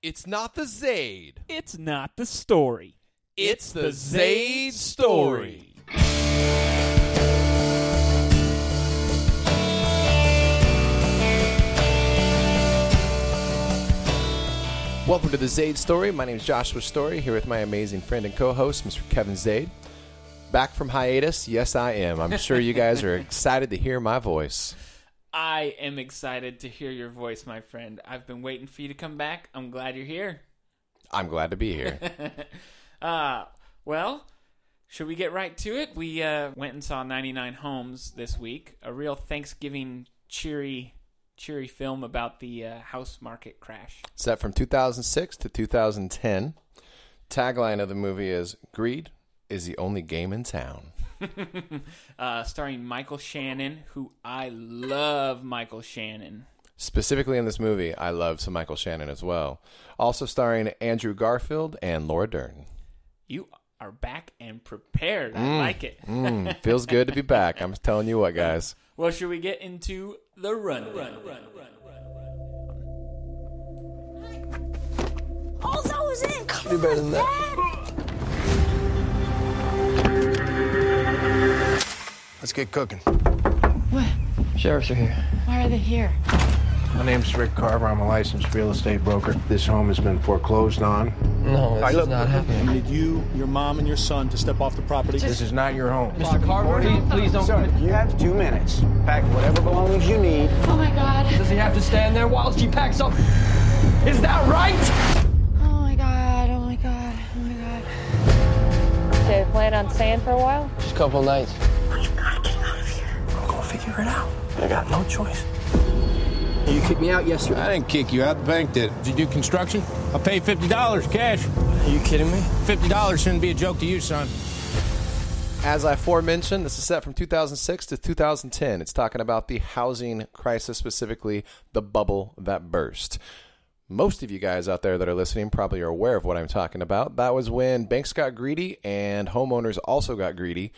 It's not the Zade. It's not the story. It's the Zade Storey. Welcome to the Zade Storey. My name is Joshua Storey, here with my amazing friend and co-host, Mr. Kevin Zade. Back from hiatus, yes, I am. I'm sure you guys are excited to hear my voice. I am excited to hear your voice, my friend. I've been waiting for you to come back. I'm glad you're here. I'm glad to be here. uh, well, should we get right to it? We uh, went and saw 99 Homes this week, a real Thanksgiving cheery cheery film about the uh, house market crash. Set from 2006 to 2010. Tagline of the movie is Greed is the only game in town. uh, starring Michael Shannon, who I love Michael Shannon. Specifically in this movie, I love some Michael Shannon as well. Also starring Andrew Garfield and Laura Dern. You are back and prepared. I like it. Mm, feels good to be back. I'm telling you what, guys. Well, should we get into the run? Run, run, run, All that was in. Come Do better than that. Dad. Let's get cooking. What? Sheriffs are here. Why are they here? My name's Rick Carver. I'm a licensed real estate broker. This home has been foreclosed on. No, this is not happening. I happening. need you, your mom, and your son to step off the property. This is not your home. Mr. Carver, please, please don't come in. You have two minutes. Pack whatever belongings you need. Oh my god. Does he have to stand there while she packs up? Is that right? Oh my god. Oh my god. Oh my god. Do you plan on staying for a while? Just a couple nights. Figure it out. I got no choice. You kicked me out yesterday. I didn't kick you out. The bank did. Did you do construction? I'll paid $50 cash. Are you kidding me? $50 shouldn't be a joke to you, son. As I aforementioned, this is set from 2006 to 2010. It's talking about the housing crisis, specifically the bubble that burst. Most of you guys out there that are listening probably are aware of what I'm talking about. That was when banks got greedy and homeowners also got greedy.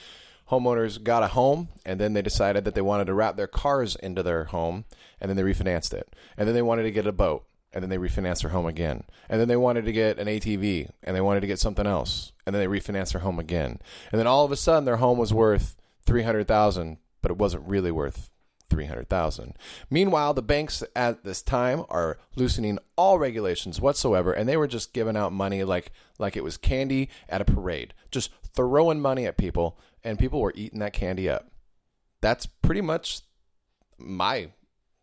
Homeowners got a home and then they decided that they wanted to wrap their cars into their home and then they refinanced it. And then they wanted to get a boat and then they refinanced their home again. And then they wanted to get an ATV and they wanted to get something else and then they refinanced their home again. And then all of a sudden their home was worth 300,000, but it wasn't really worth 300,000. Meanwhile, the banks at this time are loosening all regulations whatsoever and they were just giving out money like like it was candy at a parade. Just throwing money at people and people were eating that candy up. That's pretty much my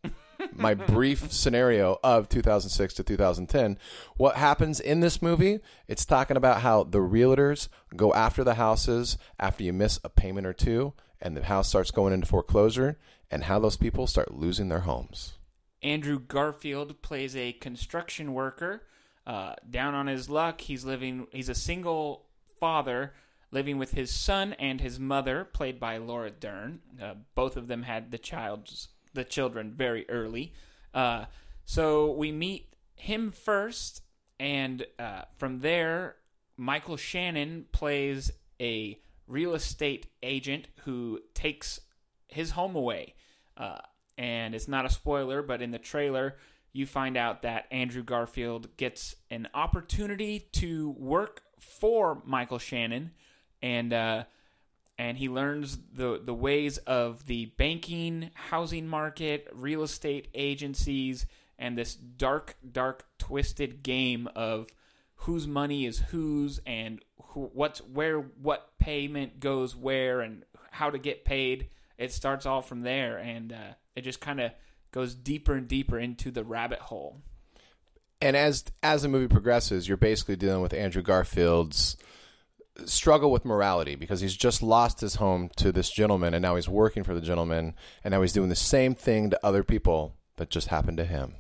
my brief scenario of 2006 to 2010. What happens in this movie? It's talking about how the realtors go after the houses after you miss a payment or two and the house starts going into foreclosure and how those people start losing their homes. Andrew Garfield plays a construction worker. Uh, down on his luck, he's living. He's a single father living with his son and his mother, played by Laura Dern. Uh, both of them had the child's the children very early. Uh, so we meet him first, and uh, from there, Michael Shannon plays a real estate agent who takes his home away. Uh, and it's not a spoiler, but in the trailer, you find out that Andrew Garfield gets an opportunity to work for Michael Shannon, and uh, and he learns the the ways of the banking, housing market, real estate agencies, and this dark, dark, twisted game of whose money is whose and who, what's where, what payment goes where, and how to get paid. It starts all from there, and uh, it just kind of goes deeper and deeper into the rabbit hole. And as as the movie progresses, you're basically dealing with Andrew Garfield's struggle with morality because he's just lost his home to this gentleman and now he's working for the gentleman and now he's doing the same thing to other people that just happened to him.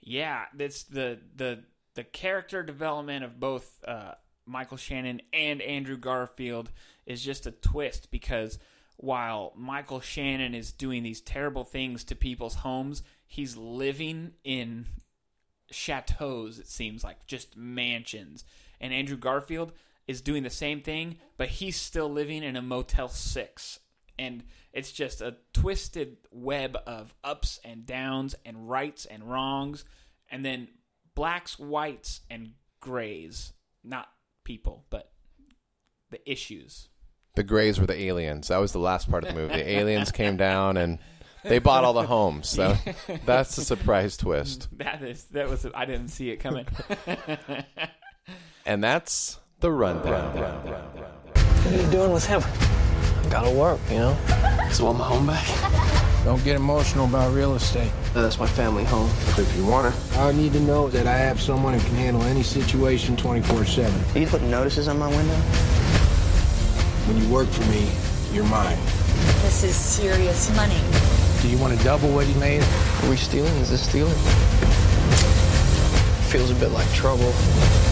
Yeah, that's the the the character development of both uh, Michael Shannon and Andrew Garfield is just a twist because while Michael Shannon is doing these terrible things to people's homes, he's living in chateaus. It seems like just mansions, and Andrew Garfield is doing the same thing, but he's still living in a Motel Six, and it's just a twisted web of ups and downs and rights and wrongs, and then blacks, whites, and grays. Not people, but the issues. The Greys were the aliens. That was the last part of the movie. The aliens came down and they bought all the homes. So that's the surprise twist. That is that was I didn't see it coming. And that's the rundown. What are you doing with him? I gotta work, you know? So I want my home back? Don't get emotional about real estate. That's my family home. If you want it, I need to know that I have someone who can handle any situation 24 7. Are you putting notices on my window? When you work for me, you're mine. This is serious money. Do you want to double what you made? Are we stealing? Is this stealing? Feels a bit like trouble.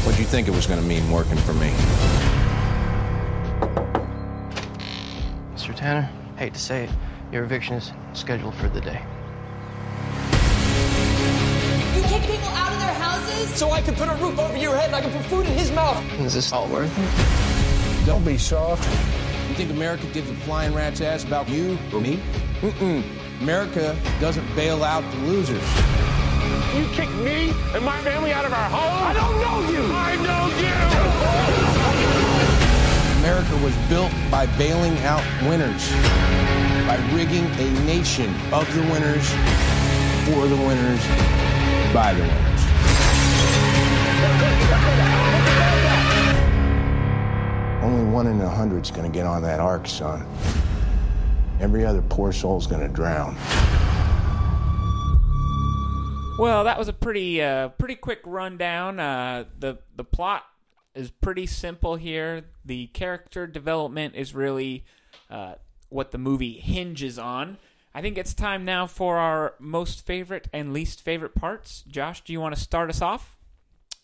What'd you think it was going to mean working for me? Mr. Tanner, hate to say it, your eviction is scheduled for the day. You kick people out of their houses? So I can put a roof over your head and I can put food in his mouth. Is this all worth it? Don't be soft. You think America gives a flying rat's ass about you or me? Mm-mm. America doesn't bail out the losers. You kicked me and my family out of our home? I don't know you! I know you! America was built by bailing out winners, by rigging a nation of the winners, for the winners, by the winners. Only one in a hundred's gonna get on that ark, son. Every other poor soul's gonna drown. Well, that was a pretty uh, pretty quick rundown. Uh, the the plot is pretty simple here. The character development is really uh, what the movie hinges on. I think it's time now for our most favorite and least favorite parts. Josh, do you want to start us off?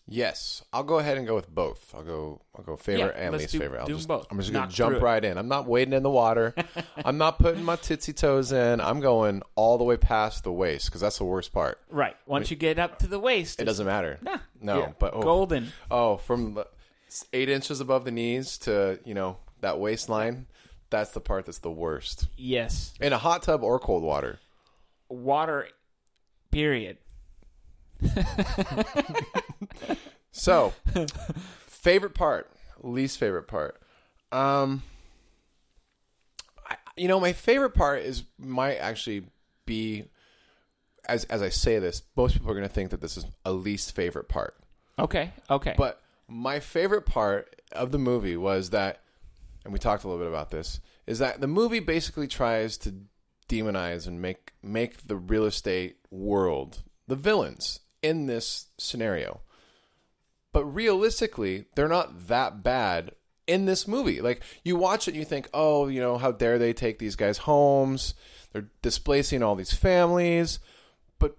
Yes, I'll go ahead and go with both. I'll go. I'll go favorite Yeah, and let's least do- favorite. I'll do just, both. I'm just gonna jump through it. right in. I'm not wading in the water. I'm not putting my titsy toes in. I'm going all the way past the waist because that's the worst part. Right. Once you get up to the waist, It doesn't matter. Nah, no, yeah, but oh, golden. Oh, from the- eight inches above the knees to you know that waistline. That's the part that's the worst. Yes. In a hot tub or cold water. Water. Period. So, favorite part, least favorite part. Um, I, you know, my favorite part is might actually be, as as I say this, most people are going to think that this is a least favorite part. Okay. Okay. But my favorite part of the movie was that, and we talked a little bit about this, is that the movie basically tries to demonize and make make the real estate world the villains in this scenario. But realistically, they're not that bad in this movie. Like you watch it and you think, "Oh, you know, how dare they take these guys' homes? They're displacing all these families." But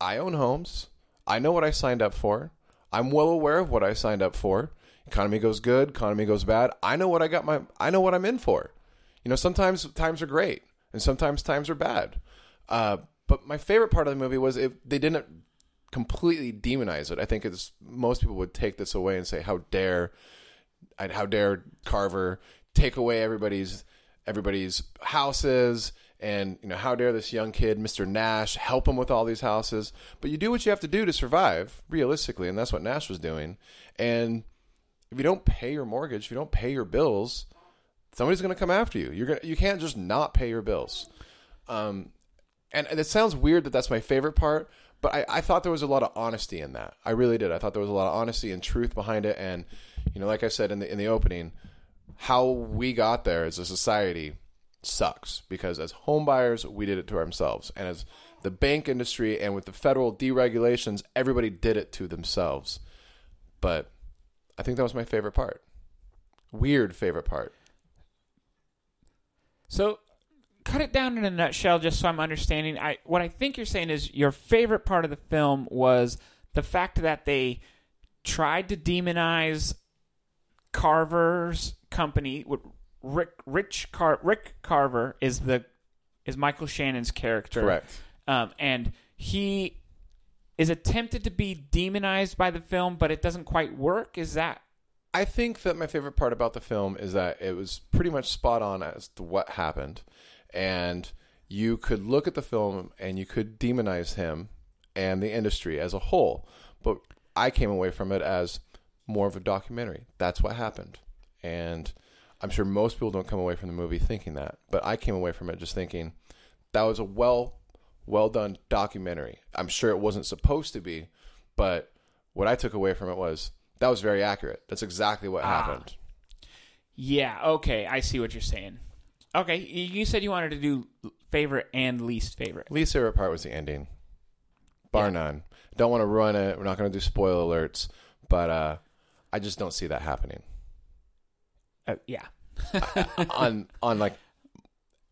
I own homes. I know what I signed up for. I'm well aware of what I signed up for. Economy goes good, economy goes bad. I know what I got my I know what I'm in for. You know, sometimes times are great and sometimes times are bad. Uh, but my favorite part of the movie was if they didn't completely demonize it. I think it's most people would take this away and say, "How dare, and how dare Carver take away everybody's everybody's houses?" And you know, how dare this young kid, Mr. Nash, help him with all these houses? But you do what you have to do to survive, realistically, and that's what Nash was doing. And if you don't pay your mortgage, if you don't pay your bills, somebody's going to come after you. You're gonna, you can't just not pay your bills. Um, and, and it sounds weird that that's my favorite part, but I, I thought there was a lot of honesty in that. I really did. I thought there was a lot of honesty and truth behind it. And you know, like I said in the in the opening, how we got there as a society sucks because as homebuyers we did it to ourselves, and as the bank industry and with the federal deregulations, everybody did it to themselves. But I think that was my favorite part. Weird favorite part. So, cut it down in a nutshell, just so I'm understanding. I what I think you're saying is your favorite part of the film was the fact that they tried to demonize Carver's company. What Rick Rich Car Rick Carver is the is Michael Shannon's character, Correct. Um, and he is attempted to be demonized by the film, but it doesn't quite work. Is that I think that my favorite part about the film is that it was pretty much spot on as to what happened. And you could look at the film and you could demonize him and the industry as a whole. but I came away from it as more of a documentary. That's what happened, and I'm sure most people don't come away from the movie thinking that, but I came away from it just thinking that was a well, well done documentary. I'm sure it wasn't supposed to be, but what I took away from it was that was very accurate. That's exactly what ah. happened. Yeah, okay, I see what you're saying. Okay, you said you wanted to do favorite and least favorite. Least favorite part was the ending, bar none. Don't want to ruin it. We're not going to do spoil alerts, but uh, I just don't see that happening Uh, yeah. on on like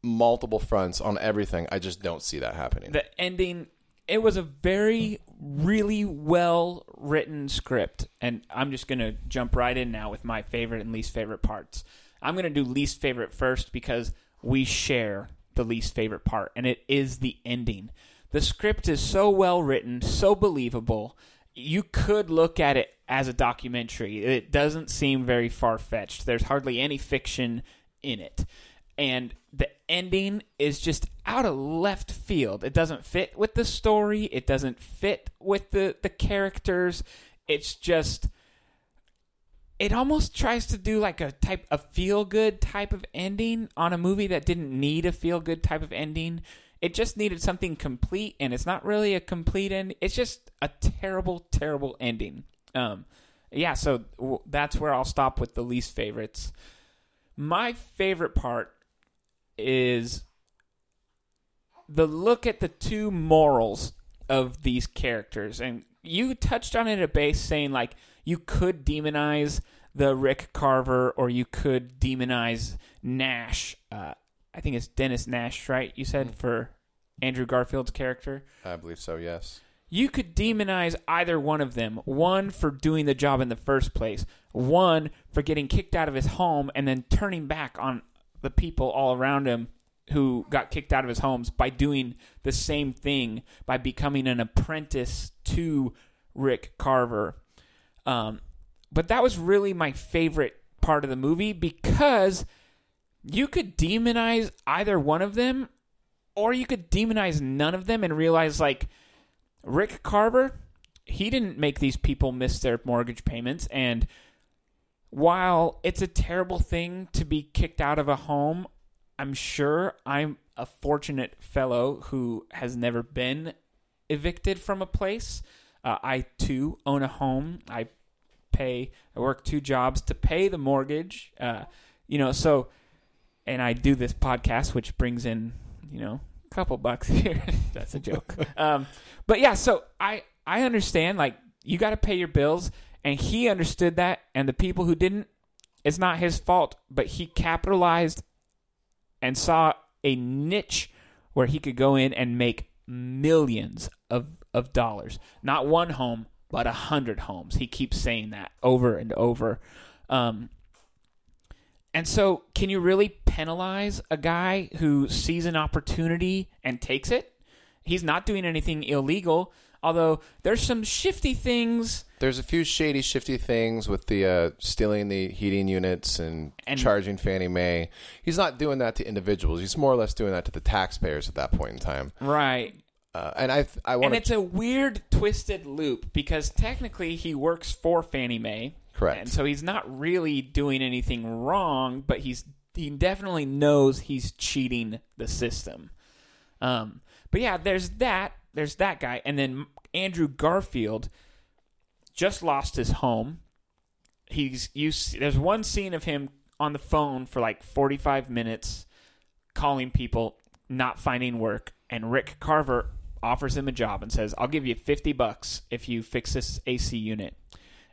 multiple fronts on everything. I just don't see that happening. the ending it was a very really well written script and i'm just going to jump right in now with my favorite and least favorite parts i'm going to do least favorite first because we share the least favorite part and it is the ending the script is so well written so believable you could look at it as a documentary it doesn't seem very far-fetched there's hardly any fiction in it and the ending is just out of left field. It doesn't fit with the story. It doesn't fit with the the characters. It's just it almost tries to do like a type a feel good type of ending on a movie that didn't need a feel good type of ending. It just needed something complete and it's not really a complete end. It's just a terrible terrible ending. Um yeah, so that's where I'll stop with the least favorites. My favorite part is the look at the two morals of these characters. And you touched on it at base saying like you could demonize the Rick Carver or you could demonize Nash. Uh, I think it's Dennis Nash, right? You said for Andrew Garfield's character. I believe so. Yes. You could demonize either one of them. One for doing the job in the first place. One for getting kicked out of his home and then turning back on the people all around him who got kicked out of his homes by doing the same thing by becoming an apprentice to Rick Carver. Um, but that was really my favorite part of the movie because you could demonize either one of them or you could demonize none of them and realize like Rick Carver, he didn't make these people miss their mortgage payments. And while it's a terrible thing to be kicked out of a home, I'm sure I'm a fortunate fellow who has never been evicted from a place. Uh, I too own a home. I pay, I work two jobs to pay the mortgage. Uh, you know, so, and I do this podcast, which brings in, you know, a couple bucks here. That's a joke. um, but yeah, so I I understand like you got to pay your bills, and he understood that, and the people who didn't, it's not his fault, but he capitalized and saw a niche where he could go in and make millions of of dollars. Not one home, but a hundred homes. He keeps saying that over and over. Um, and so, can you really penalize a guy who sees an opportunity and takes it? He's not doing anything illegal, although there's some shifty things. There's a few shady, shifty things with the uh, stealing the heating units and, And- charging Fannie Mae. He's not doing that to individuals. He's more or less doing that to the taxpayers at that point in time. Right. Uh, and I, I want And it's a weird, twisted loop because technically he works for Fannie Mae. Correct. And so he's not really doing anything wrong, but he's he definitely knows he's cheating the system. Um, but yeah, there's that. There's that guy, and then Andrew Garfield just lost his home. He's you. There's one scene of him on the phone for like 45 minutes, calling people, not finding work, and Rick Carver offers him a job and says, "I'll give you 50 bucks if you fix this AC unit."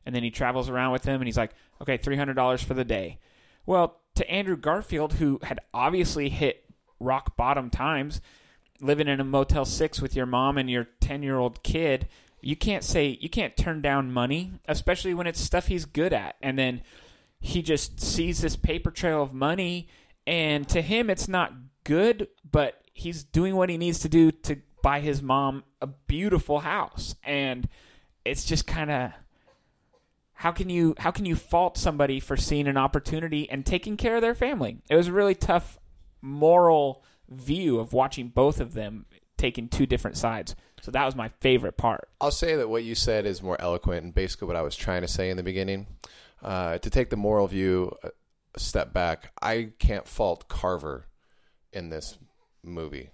And then he travels around with him, and he's like, "Okay, $300 for the day." Well, to Andrew Garfield, who had obviously hit rock bottom times, living in a Motel 6 with your mom and your 10 year old kid, you can't say, you can't turn down money, especially when it's stuff he's good at. And then he just sees this paper trail of money, and to him, it's not good, but he's doing what he needs to do to buy his mom a beautiful house. And it's just kind of how can you how can you fault somebody for seeing an opportunity and taking care of their family? It was a really tough moral view of watching both of them taking two different sides. So that was my favorite part. I'll say that what you said is more eloquent and basically what I was trying to say in the beginning. Uh, to take the moral view a step back, I can't fault Carver in this movie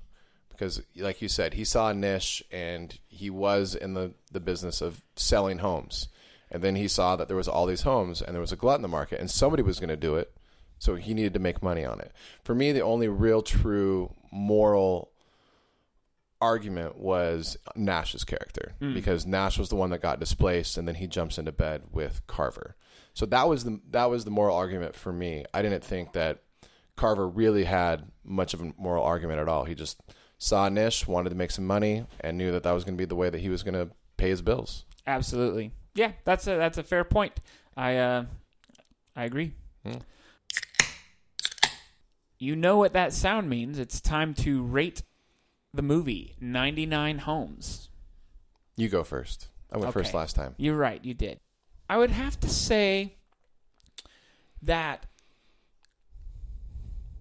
because, like you said, he saw a niche and he was in the, the business of selling homes. And then he saw that there was all these homes and there was a glut in the market and somebody was going to do it. So he needed to make money on it. For me, the only real true moral argument was Nash's character mm. because Nash was the one that got displaced and then he jumps into bed with Carver. So that was the that was the moral argument for me. I didn't think that Carver really had much of a moral argument at all. He just saw niche, wanted to make some money, and knew that that was going to be the way that he was going to pay his bills. Absolutely. Yeah, that's a that's a fair point. I uh, I agree. You know what that sound means. It's time to rate the movie 99 Homes. You go first. I went first last time. You're right, you did. I would have to say that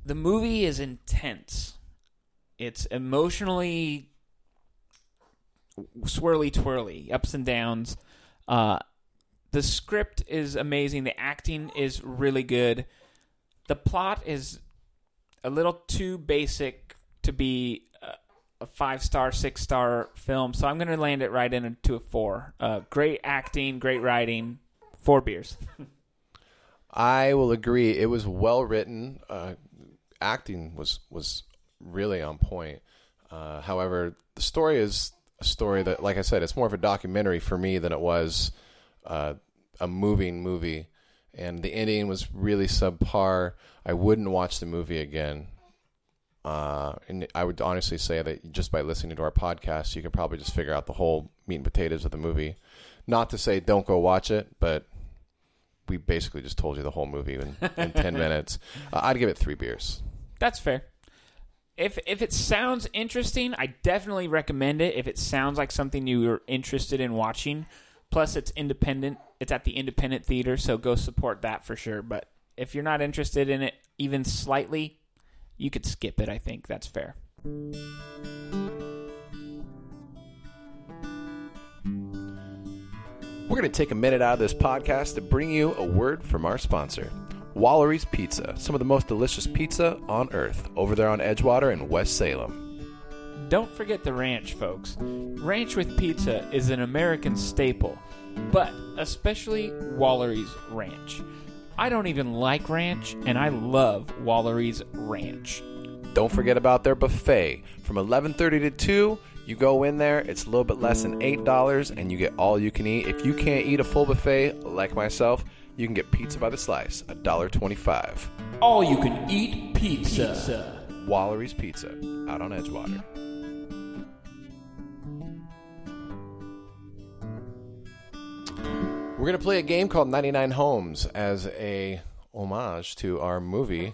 the movie is intense. It's emotionally swirly twirly, ups and downs. Uh, the script is amazing. The acting is really good. The plot is a little too basic to be a, five star, six star film. So I'm going to land it right into a four. Uh, great acting, great writing. Four beers. I will agree. It was well written. Uh, acting was was really on point. Uh, however, the story is a story that, like I said, it's more of a documentary for me than it was uh, a moving movie. And the ending was really subpar. I wouldn't watch the movie again. Uh, and I would honestly say that just by listening to our podcast, you can probably just figure out the whole meat and potatoes of the movie. Not to say don't go watch it, but we basically just told you the whole movie in, in 10 minutes. Uh, I'd give it three beers. That's fair. If if it sounds interesting, I definitely recommend it. If it sounds like something you're interested in watching, plus it's independent, it's at the independent theater, so go support that for sure. But if you're not interested in it even slightly, you could skip it. I think that's fair. We're going to take a minute out of this podcast to bring you a word from our sponsor, Wallery's Pizza, some of the most delicious pizza on earth, over there on Edgewater in West Salem. Don't forget the ranch, folks. Ranch with pizza is an American staple, but especially Wallery's Ranch. I don't even like ranch, and I love Wallery's Ranch. Don't forget about their buffet from 11:30 to 2. You go in there, it's a little bit less than $8 and you get all you can eat. If you can't eat a full buffet like myself, you can get pizza by the slice, $1.25. All you can eat pizza. Wallery's Pizza out on Edgewater. We're going to play a game called 99 Homes as a homage to our movie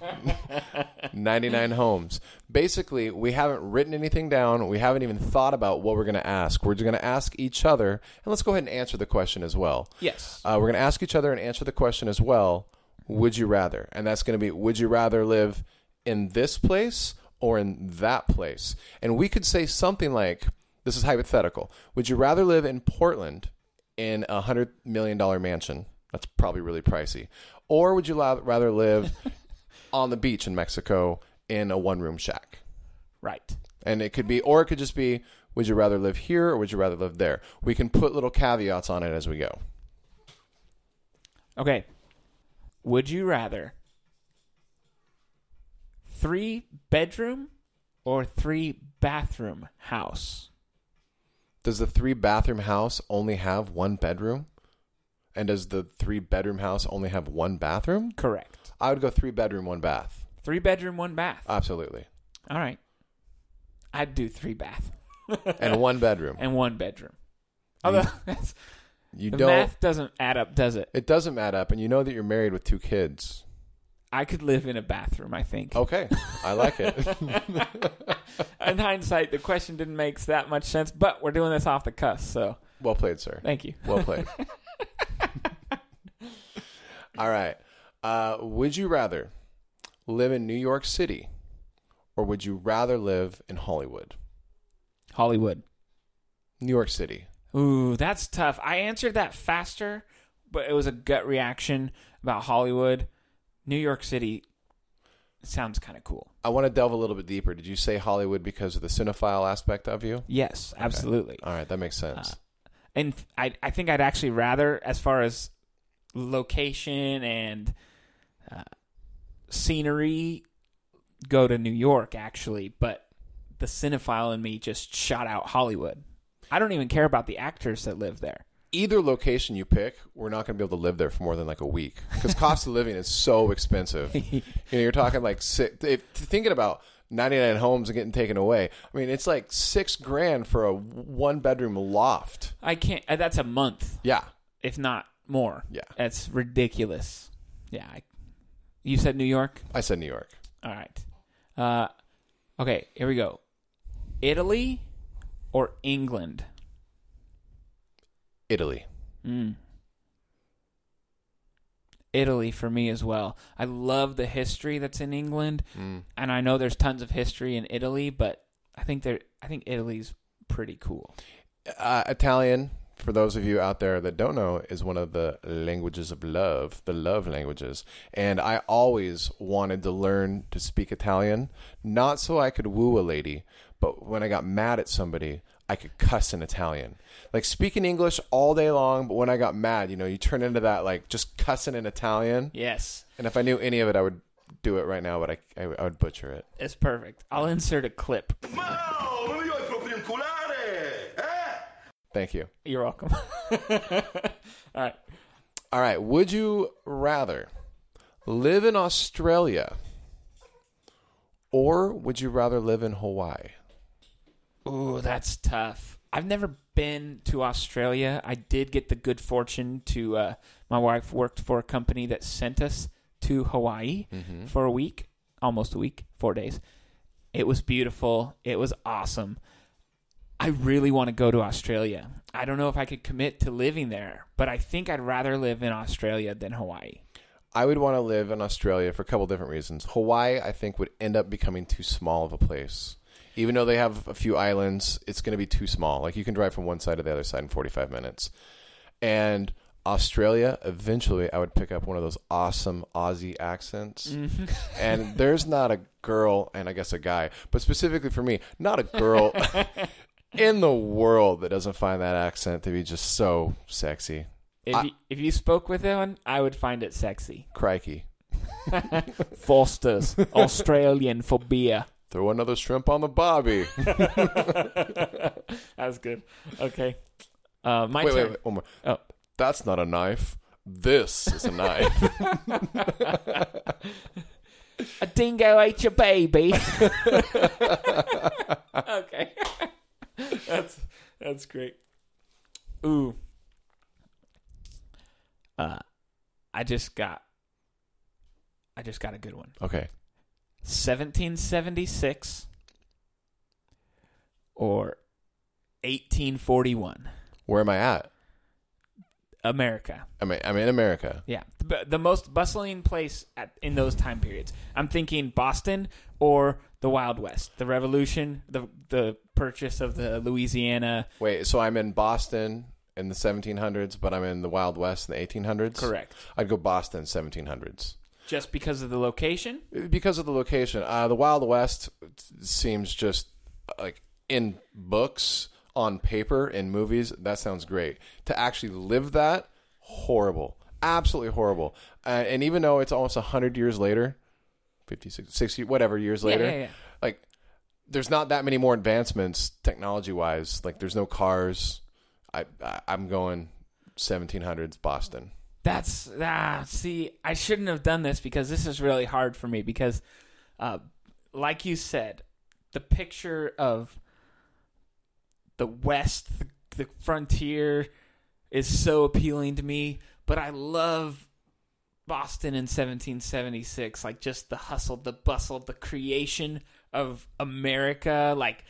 99 Homes. Basically, we haven't written anything down. We haven't even thought about what we're going to ask. We're going to ask each other, and let's go ahead and answer the question as well. Yes. Uh, we're going to ask each other and answer the question as well. Would you rather? And that's going to be Would you rather live in this place or in that place? And we could say something like This is hypothetical. Would you rather live in Portland in a $100 million mansion? That's probably really pricey. Or would you la- rather live on the beach in Mexico in a one room shack? Right. And it could be, or it could just be, would you rather live here or would you rather live there? We can put little caveats on it as we go. Okay. Would you rather three bedroom or three bathroom house? Does the three bathroom house only have one bedroom? And does the three bedroom house only have one bathroom? Correct. I would go three bedroom, one bath. Three bedroom, one bath. Absolutely. All right. I'd do three bath And one bedroom. and one bedroom. Although that's, You the don't. math doesn't add up, does it? It doesn't add up, and you know that you're married with two kids. I could live in a bathroom, I think. Okay, I like it. In hindsight, the question didn't make that much sense, but we're doing this off the cuff, so well played, sir. thank you. Well played. All right. Uh, would you rather live in New York City, or would you rather live in Hollywood? Hollywood. New York City. Ooh, that's tough. I answered that faster, but it was a gut reaction about Hollywood. New York City sounds kind of cool. I want to delve a little bit deeper. Did you say Hollywood because of the cinephile aspect of you? Yes, absolutely. All right, that makes sense. Uh, and I, I think I'd actually rather, as far as location and uh, scenery, go to New York, actually. But the cinephile in me just shot out Hollywood. I don't even care about the actors that live there. Either location you pick, we're not going to be able to live there for more than like a week because cost of living is so expensive. you know, you're talking like if, thinking about 99 homes and getting taken away. I mean, it's like six grand for a one bedroom loft. I can't. uh, That's a month, Yeah. if not more. Yeah. that's ridiculous. Yeah, I, you said New York. I said New York. All right. Uh, okay, here we go. Italy or England? Italy. Italy for me as well. I love the history that's in England, and I know there's tons of history in Italy, but I think there, I think Italy's pretty cool. Uh, Italian, for those of you out there that don't know, is one of the languages of love, the love languages. And I always wanted to learn to speak Italian, not so I could woo a lady, but when I got mad at somebody, I could cuss in Italian. Like speaking English all day long, but when I got mad, you know, you turn into that like just cussing in Italian. Yes, And if I knew any of it, I would do it right now, but I, I, I would butcher it. it's perfect. I'll insert a clip. Thank you. You're welcome. All right. All right. Would you rather live in Australia or would you rather live in Hawaii? Ooh, that's tough. I've never been to Australia. I did get the good fortune to. Uh, my wife worked for a company that sent us to Hawaii for a week, almost a week, four days. It was beautiful. It was awesome. I really want to go to Australia. I don't know if I could commit to living there, but I think I'd rather live in Australia than Hawaii. I would want to live in Australia for a couple different reasons. Hawaii, I think, would end up becoming too small of a place. Even though they have a few islands, it's going to be too small. Like you can drive from one side to the other side in 45 minutes. And Australia, eventually, I would pick up one of those awesome Aussie accents. Mm-hmm. and there's not a girl, and I guess a guy, but specifically for me, not a girl in the world that doesn't find that accent to be just so sexy. If, I- you, if you spoke with one, I would find it sexy. Crikey. Foster's Australian for beer. Throw another shrimp on the bobby. That's good. Okay. Uh, my wait, turn. wait, wait, one more. Oh. That's not a knife. This is a knife. A dingo ate your baby. okay. That's that's great. Ooh. Uh I just got I just got a good one. okay. 1776 or 1841. Where am I at? America. I'm, I'm in America. Yeah, the, the most bustling place at, in those time periods. I'm thinking Boston or the Wild West, the Revolution, the the purchase of the Louisiana. Wait, so I'm in Boston in the 1700s, but I'm in the Wild West in the 1800s? Correct. I'd go Boston 1700s. Just because of the location. Because of the location. Uh, the Wild West seems just like in books, on paper, in movies, that sounds great. To actually live that, horrible. Absolutely horrible. Uh, and even though it's almost 100 years later, 50, 60, 60 whatever years later, yeah, yeah. like there's not that many more advancements technology wise. Like there's no cars. I, I I'm going 1700s Boston. That's ah. See, I shouldn't have done this because this is really hard for me because, uh, like you said, the picture of the West, the, the frontier, is so appealing to me. But I love Boston in 1776, like just the hustle, the bustle, the creation of America, like.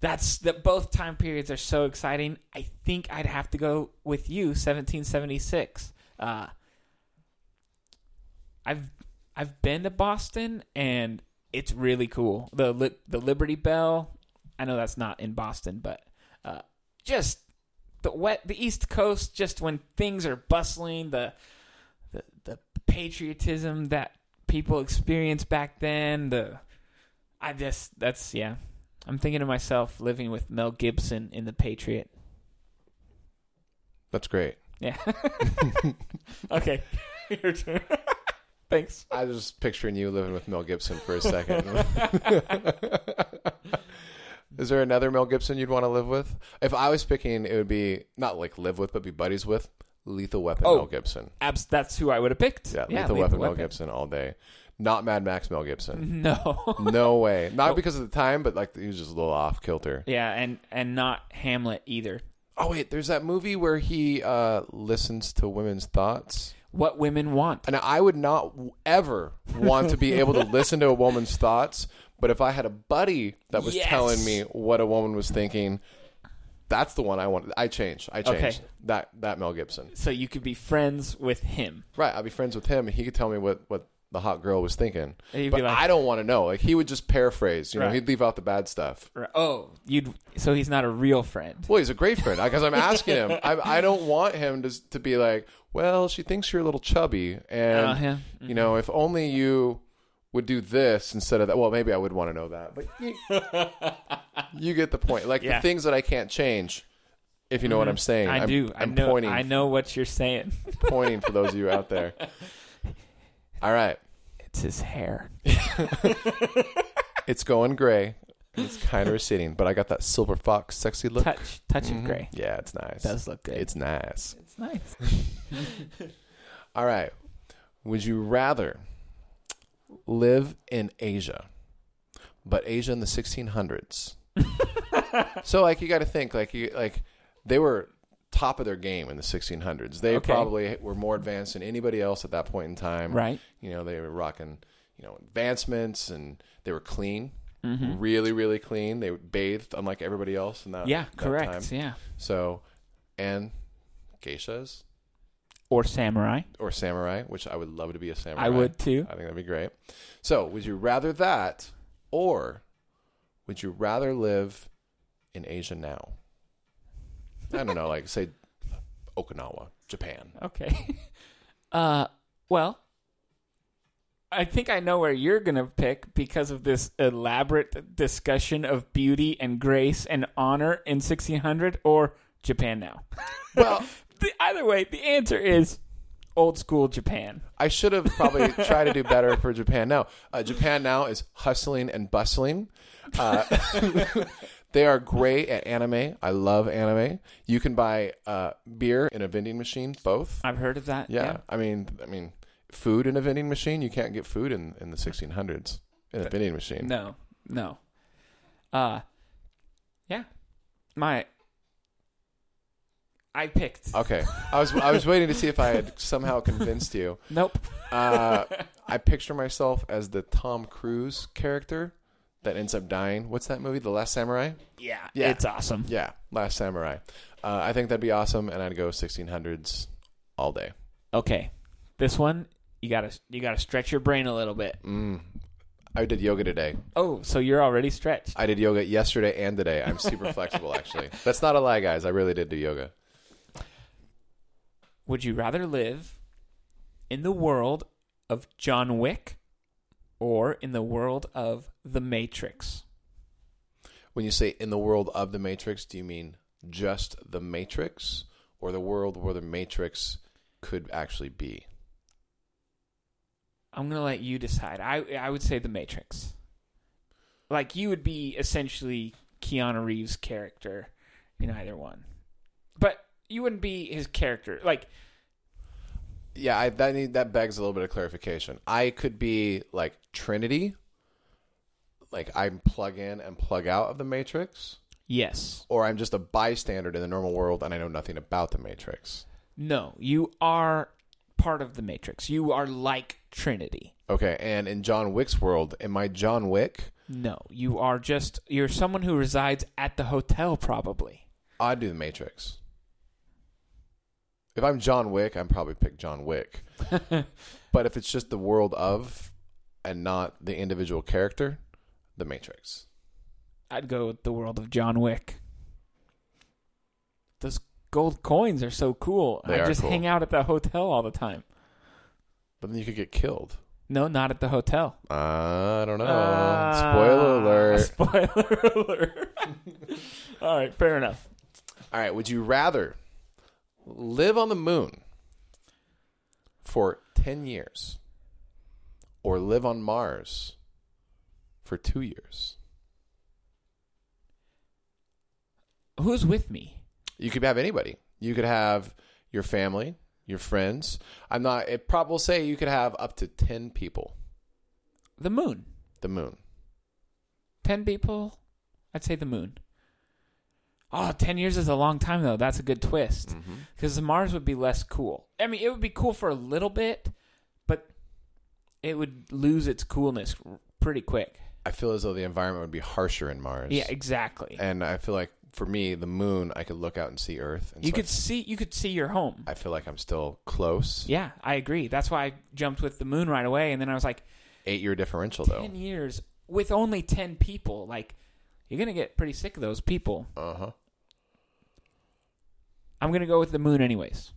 That's that both time periods are so exciting. I think I'd have to go with you, 1776. Uh, I've I've been to Boston and it's really cool. The li- the Liberty Bell, I know that's not in Boston, but uh, just the wet, the East Coast. Just when things are bustling, the patriotism that people experienced back then. The I just that's yeah. I'm thinking to myself living with Mel Gibson in The Patriot. That's great. Yeah. okay. Your turn. Thanks. I was just picturing you living with Mel Gibson for a second. Is there another Mel Gibson you'd want to live with? If I was picking, it would be not like live with, but be buddies with Lethal Weapon Oh. Mel Gibson. Abs- that's who I would have picked. Yeah, Lethal Weapon Mel Gibson all day. Not Mad Max Mel Gibson. No. No way. Not because of the time, but like he was just a little off kilter. yeah, and and not Hamlet either. Oh wait, there's that movie where he uh, listens to women's thoughts. What women want. And I would not w- ever want to be able to listen to a woman's thoughts, but if I had a buddy that was Yes. telling me what a woman was thinking, that's the one I want. I changed. I changed Okay. that that Mel Gibson. So you could be friends with him. Right, I'd be friends with him. and He could tell me what what the hot girl was thinking, And you'd but like- I don't want to know. Like he would just paraphrase. You know, Right. he'd leave out the bad stuff. Or- Oh, you'd. So he's not a real friend. Well, he's a great friend because I'm asking him. I, I don't want him to to be like, well, she thinks you're a little chubby, and Uh, yeah. you know, if only you would do this instead of that. Well, maybe I would want to know that, but you, you get the point. Like Yeah. the things that I can't change, if you know what I'm saying. I I'm, do. I I'm know. pointing. I know what you're saying. Pointing for those of you out there. All right, It's his hair. it's going gray. It's kind of receding, but I got that silver fox sexy look. Touch, touch Mhm. of gray. Yeah, it's nice. Does look good. It's nice. It's nice. All right. Would you rather live in Asia, but Asia in the 1600s? so, like, you got to think, like, you like they were top of their game in the 1600s. They Okay. probably were more advanced than anybody else at that point in time. Right. You know, they were rocking, you know, advancements, and they were clean. Mhm. Really, really clean. They bathed unlike everybody else in that. Yeah, that correct. time. Yeah. So, and geishas Or samurai. or samurai, which I would love to be a samurai. I would too. I think that'd be great. So, would you rather that, or would you rather live in Asia now? I don't know, like say Okinawa, Japan. Okay. Uh, well, I think I know where you're gonna pick because of this elaborate discussion of beauty and grace and honor in 1600 or Japan now. Well, the, either way, the answer is old school Japan. I should have probably tried to do better for Japan now. Uh, Japan now is hustling and bustling. Uh, they are great at anime. I love anime. You can buy uh, beer in a vending machine, both. I've heard of that. Yeah, I mean, I mean, food in a vending machine. You can't get food in, in the 1600s in a vending machine. No, no. Uh, yeah. My. I picked. Okay, I was I was waiting to see if I had somehow convinced you. Nope. Uh, I picture myself as the Tom Cruise character that ends up dying. What's that movie? The Last Samurai. Yeah, Yeah. it's awesome. Yeah, Last Samurai. Uh, I think that'd be awesome, and I'd go 1600s all day. Okay, this one you gotta you gotta stretch your brain a little bit. Mm. I did yoga today. Oh, so you're already stretched. I did yoga yesterday and today. I'm super flexible, actually. That's not a lie, guys. I really did do yoga. Would you rather live in the world of John Wick or in the world of The Matrix? When you say in the world of the Matrix, do you mean just the Matrix or the world where the Matrix could actually be? I'm gonna let you decide. I I would say The Matrix. Like you would be essentially Keanu Reeves' character in either one, but you wouldn't be his character. Like Yeah, I, that need, that begs a little bit of clarification. I could be like Trinity, like I'm plug in and plug out of the Matrix, yes, or I'm just a bystander in the normal world and I know nothing about the Matrix. no, you are part of the Matrix. You are like Trinity. Okay, and in John Wick's world, am I John Wick? No, you are just you're someone who resides at the hotel, probably. I'd do the Matrix. If I'm John Wick, I'm probably pick John Wick. but if it's just the world of and not the individual character, the Matrix. I'd go with the world of John Wick. Those gold coins are so cool. They I just cool. hang out at the hotel all the time. But then you could get killed. No, not at the hotel. I don't know. Ah, Spoiler alert. Spoiler alert. all right, fair enough. All right. Would you rather live on the moon for 10 years or live on Mars for two years? Who's with me? You could have anybody. You could have your family, your friends. I'm not, it probably will say you could have up to 10 people. The moon. The moon. 10 people? I'd say the moon. Oh, 10 years is a long time, though. That's a good twist. Mm-hmm. Because Mars would be less cool. I mean, it would be cool for a little bit, but it would lose its coolness pretty quick. I feel as though the environment would be harsher in Mars. Yeah, exactly. And I feel like for me, the moon, I could look out and see Earth. And you so could I, see you could see your home. I feel like I'm still close. Yeah, I agree. That's why I jumped with the moon right away, and then I was like, Eight year differential, though. ten years with only ten people. Like, you're gonna get pretty sick of those people. Uh huh. I'm gonna go with the moon, anyways.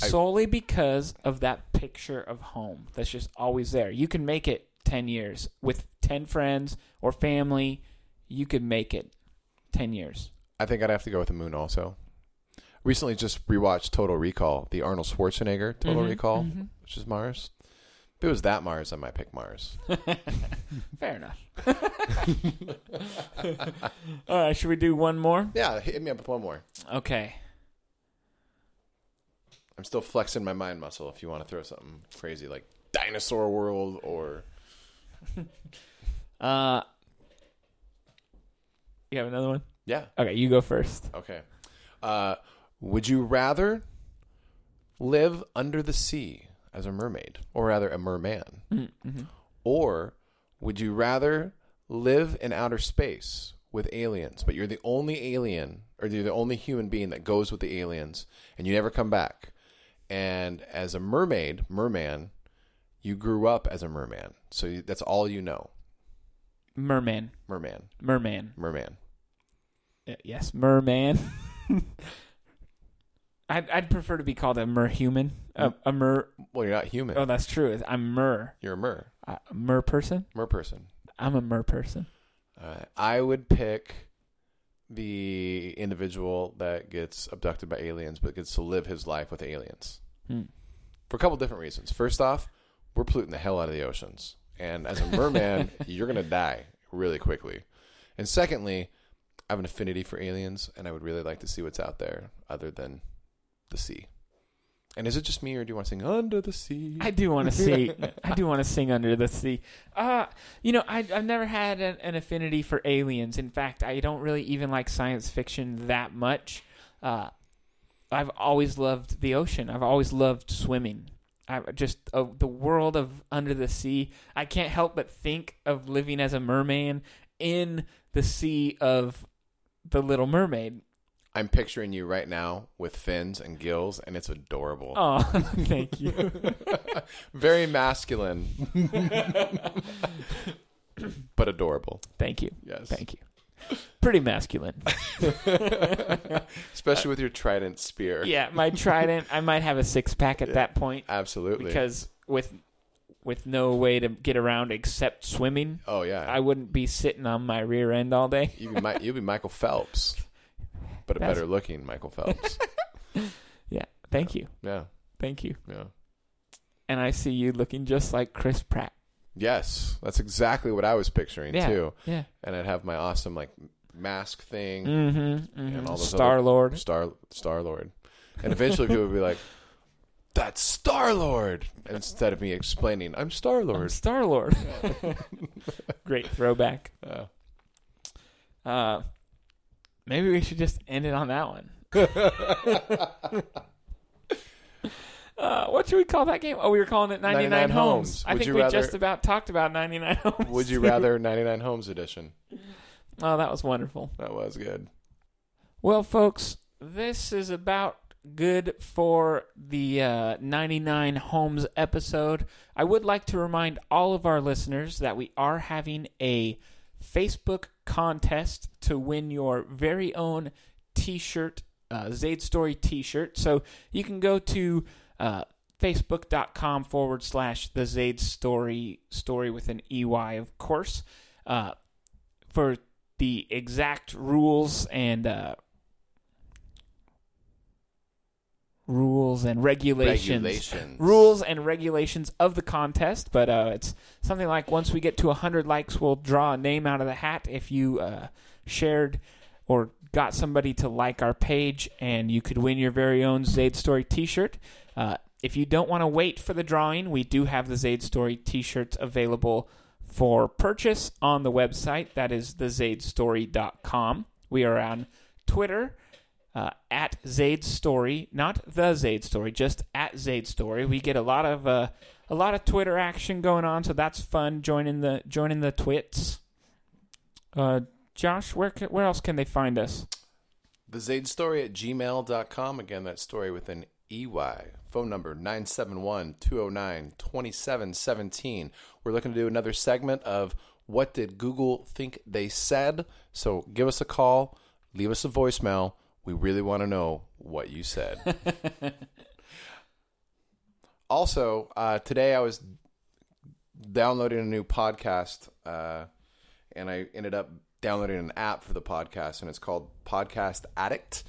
I- Solely because of that picture of home that's just always there. You can make it ten years with ten friends or family. You could make it ten years. I think I'd have to go with the moon also. Recently, just rewatched Total Recall, the Arnold Schwarzenegger Total Mhm, Recall, mhm. which is Mars. If it was that Mars, I might pick Mars. Fair enough. All right, should we do one more? yeah, hit me up with one more. Okay. I'm still flexing my mind muscle if you want to throw something crazy like Dinosaur World or. Uh, you have another one? Yeah. Okay, you go first. Okay. Uh, would you rather live under the sea as a mermaid, or rather a merman? Mm-hmm. Or would you rather live in outer space with aliens, but you're the only alien, or you're the only human being that goes with the aliens, and you never come back? And as a mermaid, merman, you grew up as a merman, so you, that's all you know. Merman. Merman, Merman. merman. Uh, yes, merman. I'd, I'd prefer to be called a merhuman. A, a mer. Well, you're not human. Oh, that's true. I'm mer. You're a mer, a mer person. mer person. I'm a mer person. Uh, I would pick the individual that gets abducted by aliens, but gets to live his life with aliens Hmm. for a couple different reasons. First off, we're polluting the hell out of the oceans, and as a merman, you're gonna die really quickly. And secondly, I have an affinity for aliens, and I would really like to see what's out there other than the sea. And is it just me, or do you want to sing "Under the Sea"? I do want to see. I do want to sing under the sea. Uh, you know, I, I've never had an, an affinity for aliens. In fact, I don't really even like science fiction that much. Uh, I've always loved the ocean. I've always loved swimming. I just uh, the world of under the sea. I can't help but think of living as a merman in the sea of the Little Mermaid. I'm picturing you right now with fins and gills, and it's adorable. Oh, thank you. Very masculine, but adorable. thank you. Yes. Thank you. Pretty masculine. Especially with your trident spear. Yeah, my trident. I might have a six pack at that point Absolutely. because with with no way to get around except swimming, oh yeah, I wouldn't be sitting on my rear end all day. you'd be, Mi- you'd be Michael Phelps, but a That's- better looking Michael Phelps. Yeah. Thank you. yeah, Thank you. yeah. And I see you looking just like Chris Pratt. Yes, that's exactly what I was picturing Yeah. too. Yeah. And I'd have my awesome like mask thing, Mm-hmm. and all those Star Lord. Star Star Lord, and eventually people would be like, "That's Star Lord," instead of me explaining, "I'm Star Lord." Star Lord. Great throwback. Uh, Uh, maybe we should just end it on that one. Uh, what should we call that game? Oh, we were calling it 99, 99 Homes. Homes. I Would think you we rather- just about talked about 99 Homes. would you rather 99 Homes edition? Oh, that was wonderful. That was good. Well, folks, this is about good for the uh, 99 Homes episode. I would like to remind all of our listeners that we are having a Facebook contest to win your very own t shirt, uh, Zade Storey t shirt. So you can go to uh, facebook.com forward slash the Zade Storey, Storey with an EY, of course, uh, for the exact rules and uh, rules and regulations. Regulations. Rules and regulations of the contest, but uh, it's something like once we get to 100 likes, we'll draw a name out of the hat if you uh, shared or got somebody to like our page, and you could win your very own Zade Storey t shirt. Uh, if you don't want to wait for the drawing, we do have the Zade Storey t shirts available for purchase on the website. That is thezadestorey.com. We are on Twitter uh, at Zade Storey, not the Zade Storey, just at Zade Storey. We get a lot of uh, a lot of Twitter action going on, so that's fun. Joining the joining the twits. Uh, Josh, where can, where else can they find us? The Zade Storey at gmail.com. Again, that Storey with an EY. Phone number 971 209 2717. We're looking to do another segment of What Did Google Think They Said? So give us a call, leave us a voicemail. We really want to know what you said. also, uh, today I was downloading a new podcast, uh, and I ended up downloading an app for the podcast, and it's called Podcast Addict.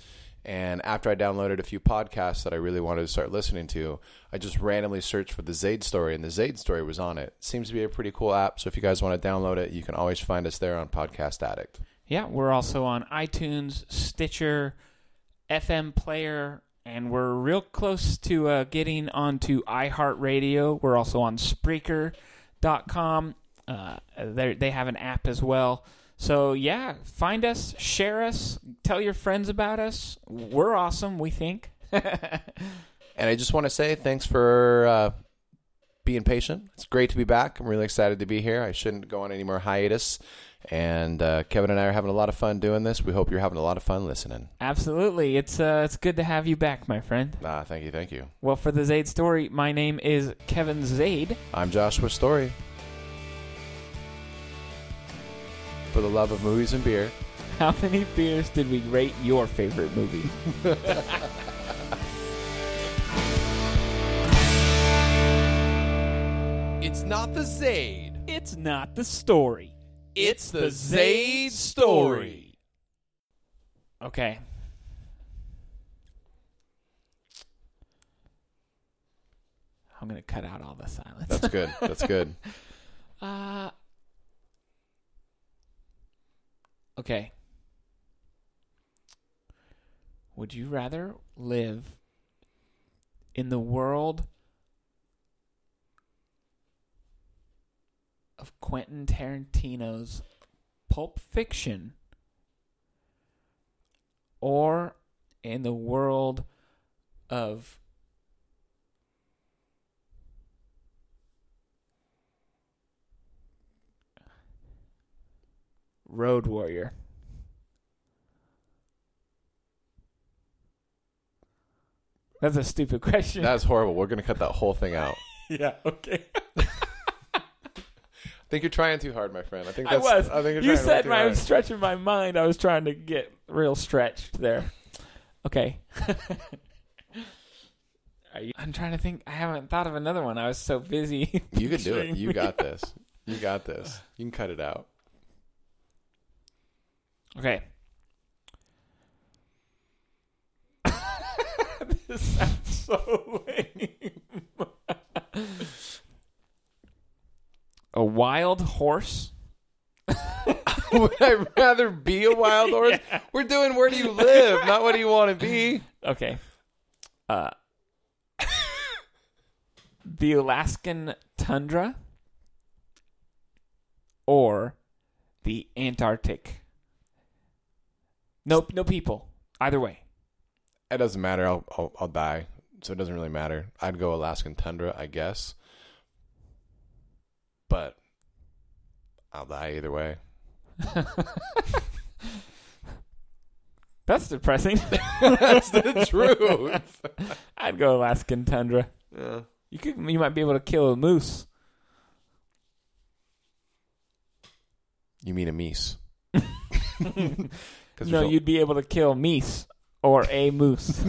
And after I downloaded a few podcasts that I really wanted to start listening to, I just randomly searched for the Zade Storey, and the Zade Storey was on it. Seems to be a pretty cool app. So if you guys want to download it, you can always find us there on Podcast Addict. Yeah, we're also on iTunes, Stitcher, FM Player, and we're real close to uh, getting onto iHeartRadio. We're also on Spreaker.com. Uh, they they have an app as well. So yeah, find us, share us, tell your friends about us. We're awesome, we think. And I just want to say thanks for uh, being patient. It's great to be back. I'm really excited to be here. I shouldn't go on any more hiatus. And uh, Kevin and I are having a lot of fun doing this. We hope you're having a lot of fun listening. Absolutely, it's uh, it's good to have you back, my friend. Ah, thank you, thank you. Well, for the Zade Storey, my name is Kevin Zade. I'm Joshua Storey. For the love of movies and beer. How many beers did we rate your favorite movie? It's not the Zade. It's not the Storey. It's the Zade Storey. Okay. I'm gonna cut out all the silence. That's good. That's good. Uh. Okay. Would you rather live in the world of Quentin Tarantino's Pulp Fiction or in the world of Road Warrior? That's a stupid question. That's horrible. We're going to cut that whole thing out. yeah, okay. I think you're trying too hard, my friend. I think I that's, was. I think you're you said my, I hard. was stretching my mind. I was trying to get real stretched there. Okay. Are you, I'm trying to think. I haven't thought of another one. I was so busy. You can do it. You got this. You got this. You can cut it out. Okay. this sounds so lame. A wild horse. Would I rather be a wild horse? We're doing where do you live, not what do you want to be. Okay. Uh, the Alaskan tundra or the Antarctic. Nope, no people. Either way. It doesn't matter. I'll, I'll I'll die, so it doesn't really matter. I'd go Alaskan tundra, I guess. But I'll die either way. That's depressing. That's the truth. I'd go Alaskan tundra. Yeah. You could. You might be able to kill a moose. You mean a meese? No, you'd be able to kill meese or a moose.